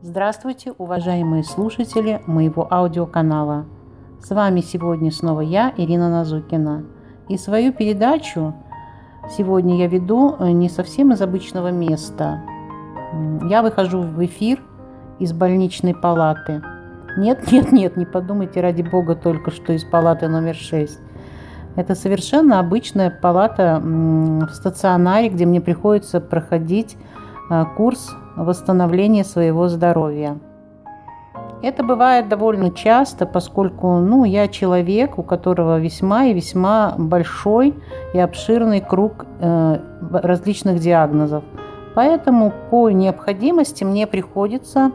Здравствуйте, уважаемые слушатели моего аудиоканала. С вами сегодня снова я, Ирина Назукина. И свою передачу сегодня я веду э, не совсем из обычного места. Я выхожу в эфир из больничной палаты. Нет, нет, нет, не подумайте ради бога только что из палаты номер 6. Это совершенно обычная палата в стационаре, где мне приходится проходить э, курс восстановления своего здоровья. Это бывает довольно часто, поскольку ну, я человек, у которого весьма и весьма большой и обширный круг э, различных диагнозов. Поэтому по необходимости мне приходится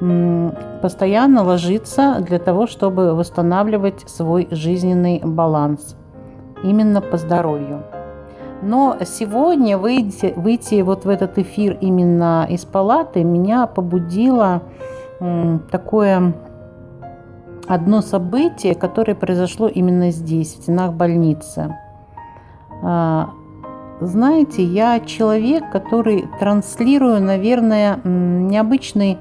м, постоянно ложиться для того, чтобы восстанавливать свой жизненный баланс именно по здоровью. Но сегодня выйти, выйти вот в этот эфир именно из палаты меня побудило такое одно событие, которое произошло именно здесь, в стенах больницы. А, знаете, я человек, который транслирую, наверное, необычный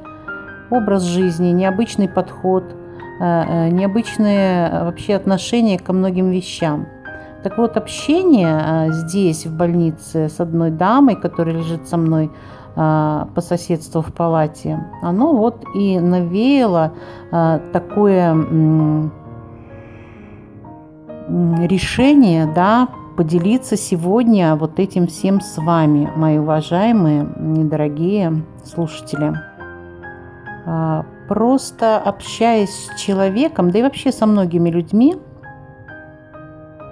образ жизни, необычный подход, э, э, необычные вообще отношения ко многим вещам – так вот, общение а, здесь, в больнице, с одной дамой, которая лежит со мной а, по соседству в палате, оно вот и навеяло а, такое решение, да, поделиться сегодня вот этим всем с вами, мои уважаемые, недорогие слушатели. Просто общаясь с человеком, да и вообще со многими людьми,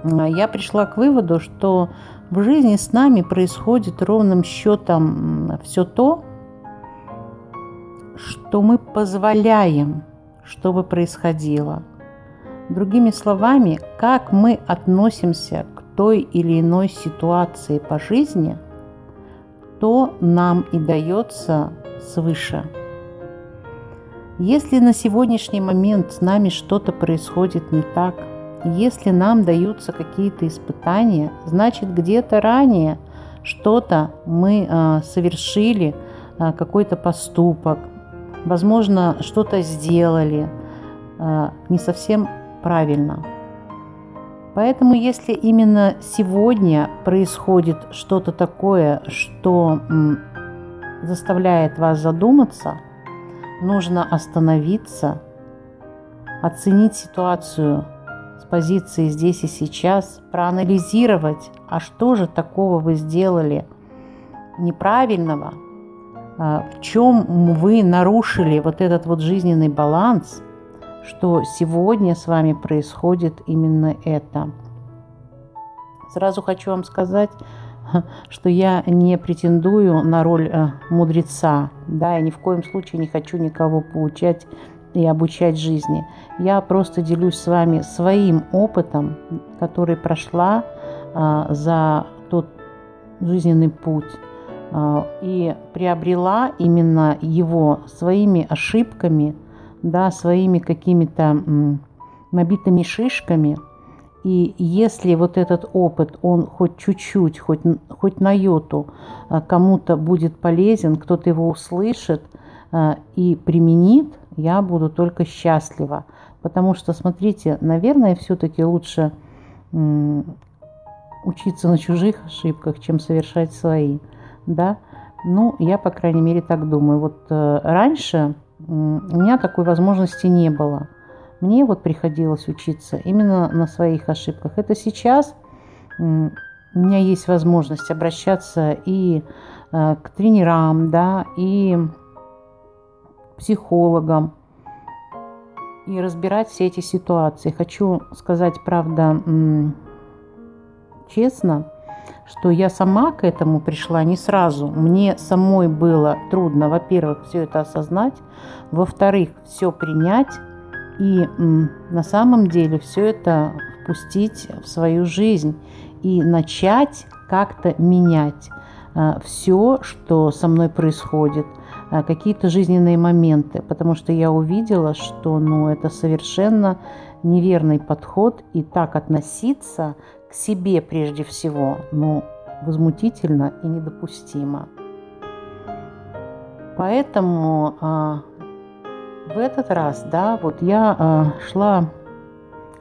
я пришла к выводу, что в жизни с нами происходит ровным счетом все то, что мы позволяем, чтобы происходило. Другими словами, как мы относимся к той или иной ситуации по жизни, то нам и дается свыше. Если на сегодняшний момент с нами что-то происходит не так – если нам даются какие-то испытания, значит где-то ранее что-то мы э, совершили, э, какой-то поступок, возможно, что-то сделали э, не совсем правильно. Поэтому если именно сегодня происходит что-то такое, что заставляет вас задуматься, нужно остановиться, оценить ситуацию с позиции здесь и сейчас, проанализировать, а что же такого вы сделали неправильного, а, в чем вы нарушили вот этот вот жизненный баланс, что сегодня с вами происходит именно это. Сразу хочу вам сказать, что я не претендую на роль э, мудреца, да, я ни в коем случае не хочу никого поучать и обучать жизни. Я просто делюсь с вами своим опытом, который прошла а, за тот жизненный путь а, и приобрела именно его своими ошибками, да, своими какими-то набитыми шишками. И если вот этот опыт, он хоть чуть-чуть, хоть, хоть на йоту а, кому-то будет полезен, кто-то его услышит и применит, я буду только счастлива. Потому что, смотрите, наверное, все-таки лучше учиться на чужих ошибках, чем совершать свои. Да? Ну, я, по крайней мере, так думаю. Вот э, раньше у меня такой возможности не было. Мне вот приходилось учиться именно на своих ошибках. Это сейчас у меня есть возможность обращаться и э, к тренерам, да, и психологам и разбирать все эти ситуации. Хочу сказать, правда, честно, что я сама к этому пришла не сразу. Мне самой было трудно, во-первых, все это осознать, во-вторых, все принять и на самом деле все это впустить в свою жизнь и начать как-то менять а, все, что со мной происходит – какие-то жизненные моменты, потому что я увидела, что ну, это совершенно неверный подход, и так относиться к себе прежде всего, ну, возмутительно и недопустимо. Поэтому а, в этот раз, да, вот я а, шла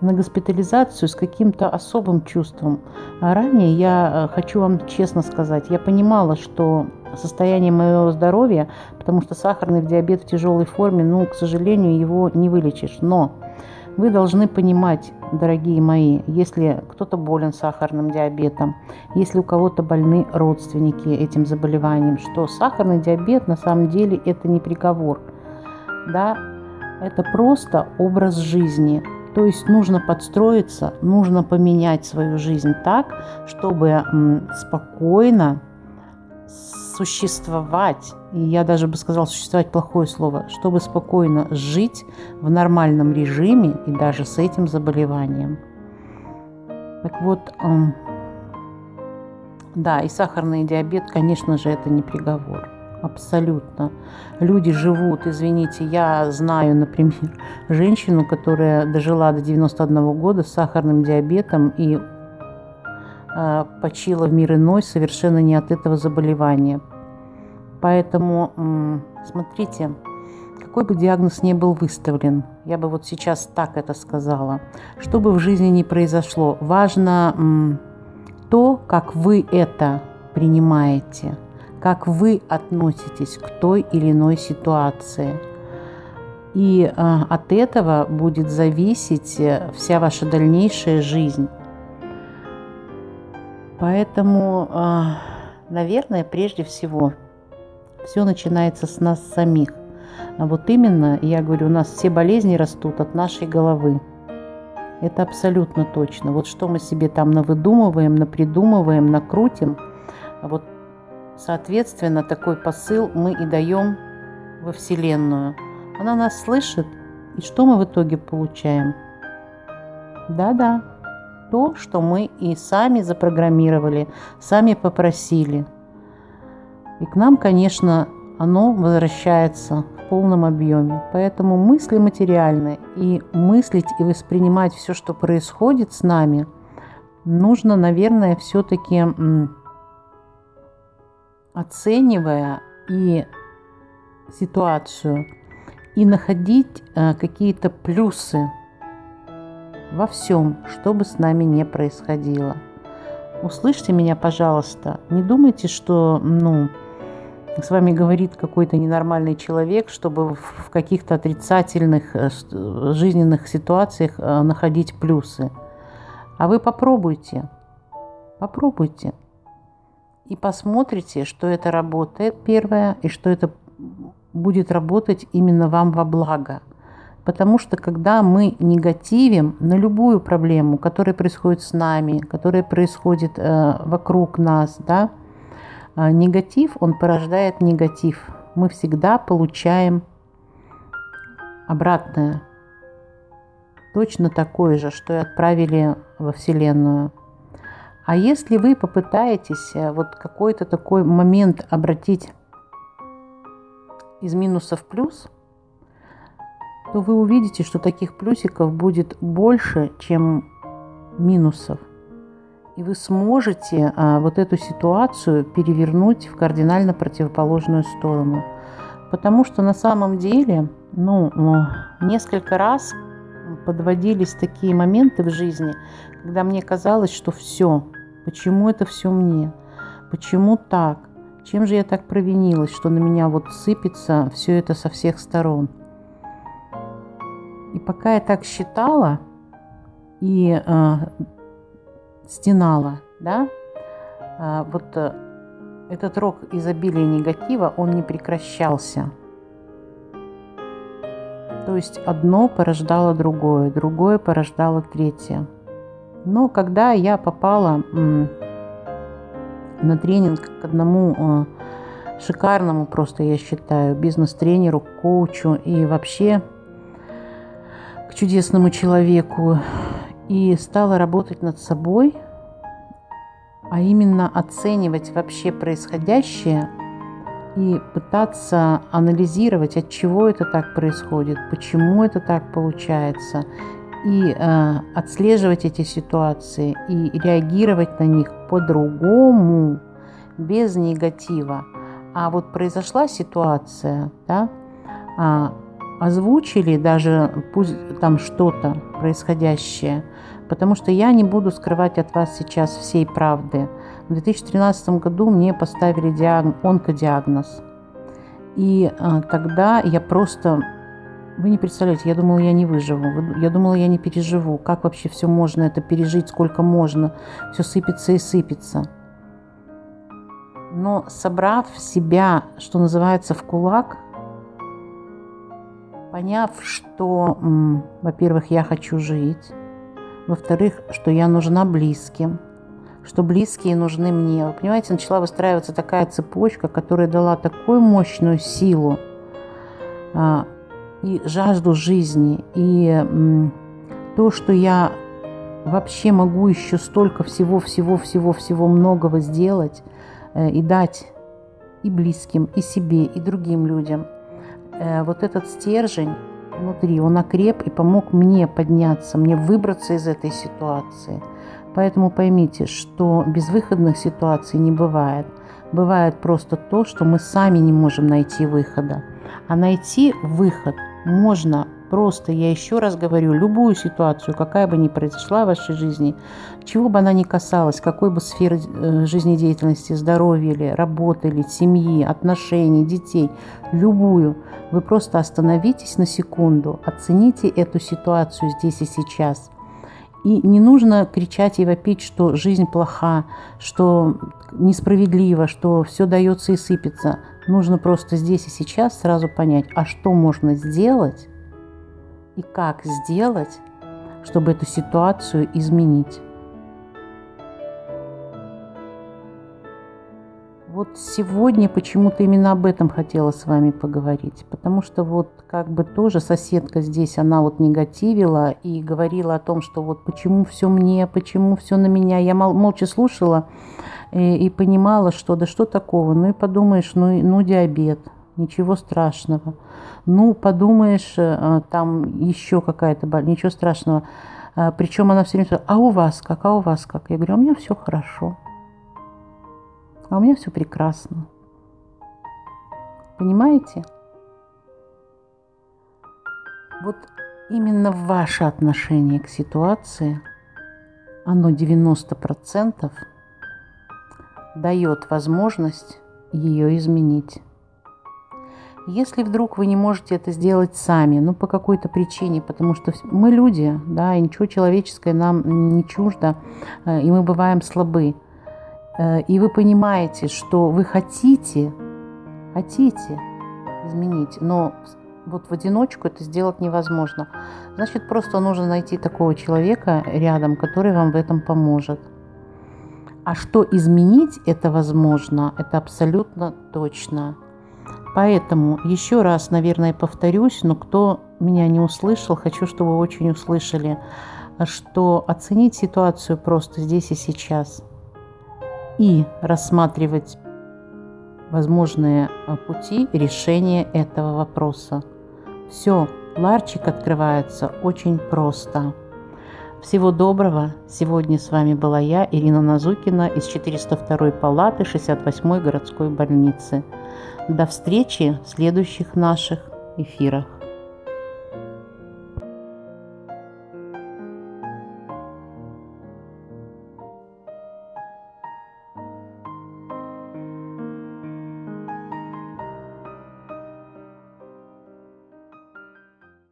на госпитализацию с каким-то особым чувством. А ранее я а, хочу вам честно сказать, я понимала, что состояние моего здоровья, потому что сахарный диабет в тяжелой форме, ну, к сожалению, его не вылечишь. Но вы должны понимать, дорогие мои, если кто-то болен сахарным диабетом, если у кого-то больны родственники этим заболеванием, что сахарный диабет на самом деле это не приговор, да, это просто образ жизни. То есть нужно подстроиться, нужно поменять свою жизнь так, чтобы спокойно существовать, и я даже бы сказал существовать плохое слово, чтобы спокойно жить в нормальном режиме и даже с этим заболеванием. Так вот, да, и сахарный диабет, конечно же, это не приговор. Абсолютно. Люди живут, извините, я знаю, например, женщину, которая дожила до 91 года с сахарным диабетом и э, почила в мир иной совершенно не от этого заболевания. Поэтому, э, смотрите, какой бы диагноз ни был выставлен, я бы вот сейчас так это сказала, что бы в жизни ни произошло, важно э, то, как вы это принимаете – как вы относитесь к той или иной ситуации. И э, от этого будет зависеть э, вся ваша дальнейшая жизнь. Поэтому, э, наверное, прежде всего, все начинается с нас самих. А вот именно, я говорю, у нас все болезни растут от нашей головы. Это абсолютно точно. Вот что мы себе там навыдумываем, напридумываем, накрутим, а вот Соответственно, такой посыл мы и даем во Вселенную. Она нас слышит, и что мы в итоге получаем? Да-да, то, что мы и сами запрограммировали, сами попросили. И к нам, конечно, оно возвращается в полном объеме. Поэтому мысли материальны, и мыслить и воспринимать все, что происходит с нами, нужно, наверное, все-таки оценивая и ситуацию, и находить э, какие-то плюсы во всем, что бы с нами не происходило. Услышьте меня, пожалуйста. Не думайте, что ну, с вами говорит какой-то ненормальный человек, чтобы в каких-то отрицательных э, жизненных ситуациях э, находить плюсы. А вы попробуйте. Попробуйте и посмотрите, что это работает первое, и что это будет работать именно вам во благо. Потому что когда мы негативим на любую проблему, которая происходит с нами, которая происходит э, вокруг нас, да, э, негатив, он порождает негатив. Мы всегда получаем обратное. Точно такое же, что и отправили во Вселенную. А если вы попытаетесь э, вот какой-то такой момент обратить из минуса в плюс, то вы увидите, что таких плюсиков будет больше, чем минусов. И вы сможете а, вот эту ситуацию перевернуть в кардинально противоположную сторону. Потому что на самом деле, ну, несколько раз подводились такие моменты в жизни, когда мне казалось, что все, Почему это все мне? Почему так? Чем же я так провинилась, что на меня вот сыпется все это со всех сторон? И пока я так считала и э, стенала, да, э, вот э, этот рок изобилия негатива, он не прекращался. То есть одно порождало другое, другое порождало третье. Но когда я попала на тренинг к одному э, шикарному, просто я считаю, бизнес-тренеру, коучу и вообще к чудесному человеку, и стала работать над собой, а именно оценивать вообще происходящее и пытаться анализировать, от чего это так происходит, почему это так получается, и э, отслеживать эти ситуации и реагировать на них по-другому, без негатива, А вот произошла ситуация, да, а, озвучили даже пусть там что-то происходящее, потому что я не буду скрывать от вас сейчас всей правды. В 2013 году мне поставили диагноз, онкодиагноз. И а, тогда я просто вы не представляете, я думала, я не выживу. Я думала, я не переживу. Как вообще все можно это пережить, сколько можно. Все сыпется и сыпется. Но собрав себя, что называется, в кулак, поняв, что, во-первых, я хочу жить, во-вторых, что я нужна близким, что близкие нужны мне. Вы понимаете, начала выстраиваться такая цепочка, которая дала такую мощную силу, а, и жажду жизни, и то, что я вообще могу еще столько всего-всего-всего-всего многого сделать э, и дать и близким, и себе, и другим людям. Э, вот этот стержень внутри, он окреп и помог мне подняться, мне выбраться из этой ситуации. Поэтому поймите, что безвыходных ситуаций не бывает. Бывает просто то, что мы сами не можем найти выхода. А найти выход можно просто, я еще раз говорю, любую ситуацию, какая бы ни произошла в вашей жизни, чего бы она ни касалась, какой бы сферы э, жизнедеятельности, здоровья или работы, или семьи, отношений, детей, любую, вы просто остановитесь на секунду, оцените эту ситуацию здесь и сейчас – и не нужно кричать и вопить, что жизнь плоха, что несправедливо, что все дается и сыпется. Нужно просто здесь и сейчас сразу понять, а что можно сделать и как сделать, чтобы эту ситуацию изменить. Вот сегодня почему-то именно об этом хотела с вами поговорить, потому что вот как бы тоже соседка здесь, она вот негативила и говорила о том, что вот почему все мне, почему все на меня. Я мол, молча слушала и, и понимала, что да что такого, ну и подумаешь, ну, ну диабет, ничего страшного. Ну подумаешь, э, там еще какая-то боль, ничего страшного. А, Причем она все время, а у вас как, а у вас как? Я говорю, «А у меня все хорошо. А у меня все прекрасно. Понимаете? Вот именно ваше отношение к ситуации, оно 90% дает возможность ее изменить. Если вдруг вы не можете это сделать сами, ну по какой-то причине, потому что мы люди, да, и ничего человеческое нам не чуждо, э, и мы бываем слабы – и вы понимаете, что вы хотите, хотите изменить, но вот в одиночку это сделать невозможно. Значит, просто нужно найти такого человека рядом, который вам в этом поможет. А что изменить это возможно, это абсолютно точно. Поэтому еще раз, наверное, повторюсь, но кто меня не услышал, хочу, чтобы вы очень услышали, что оценить ситуацию просто здесь и сейчас – и рассматривать возможные а, пути решения этого вопроса. Все, ларчик открывается очень просто. Всего доброго. Сегодня с вами была я, Ирина Назукина из 402 палаты 68 городской больницы. До встречи в следующих наших эфирах.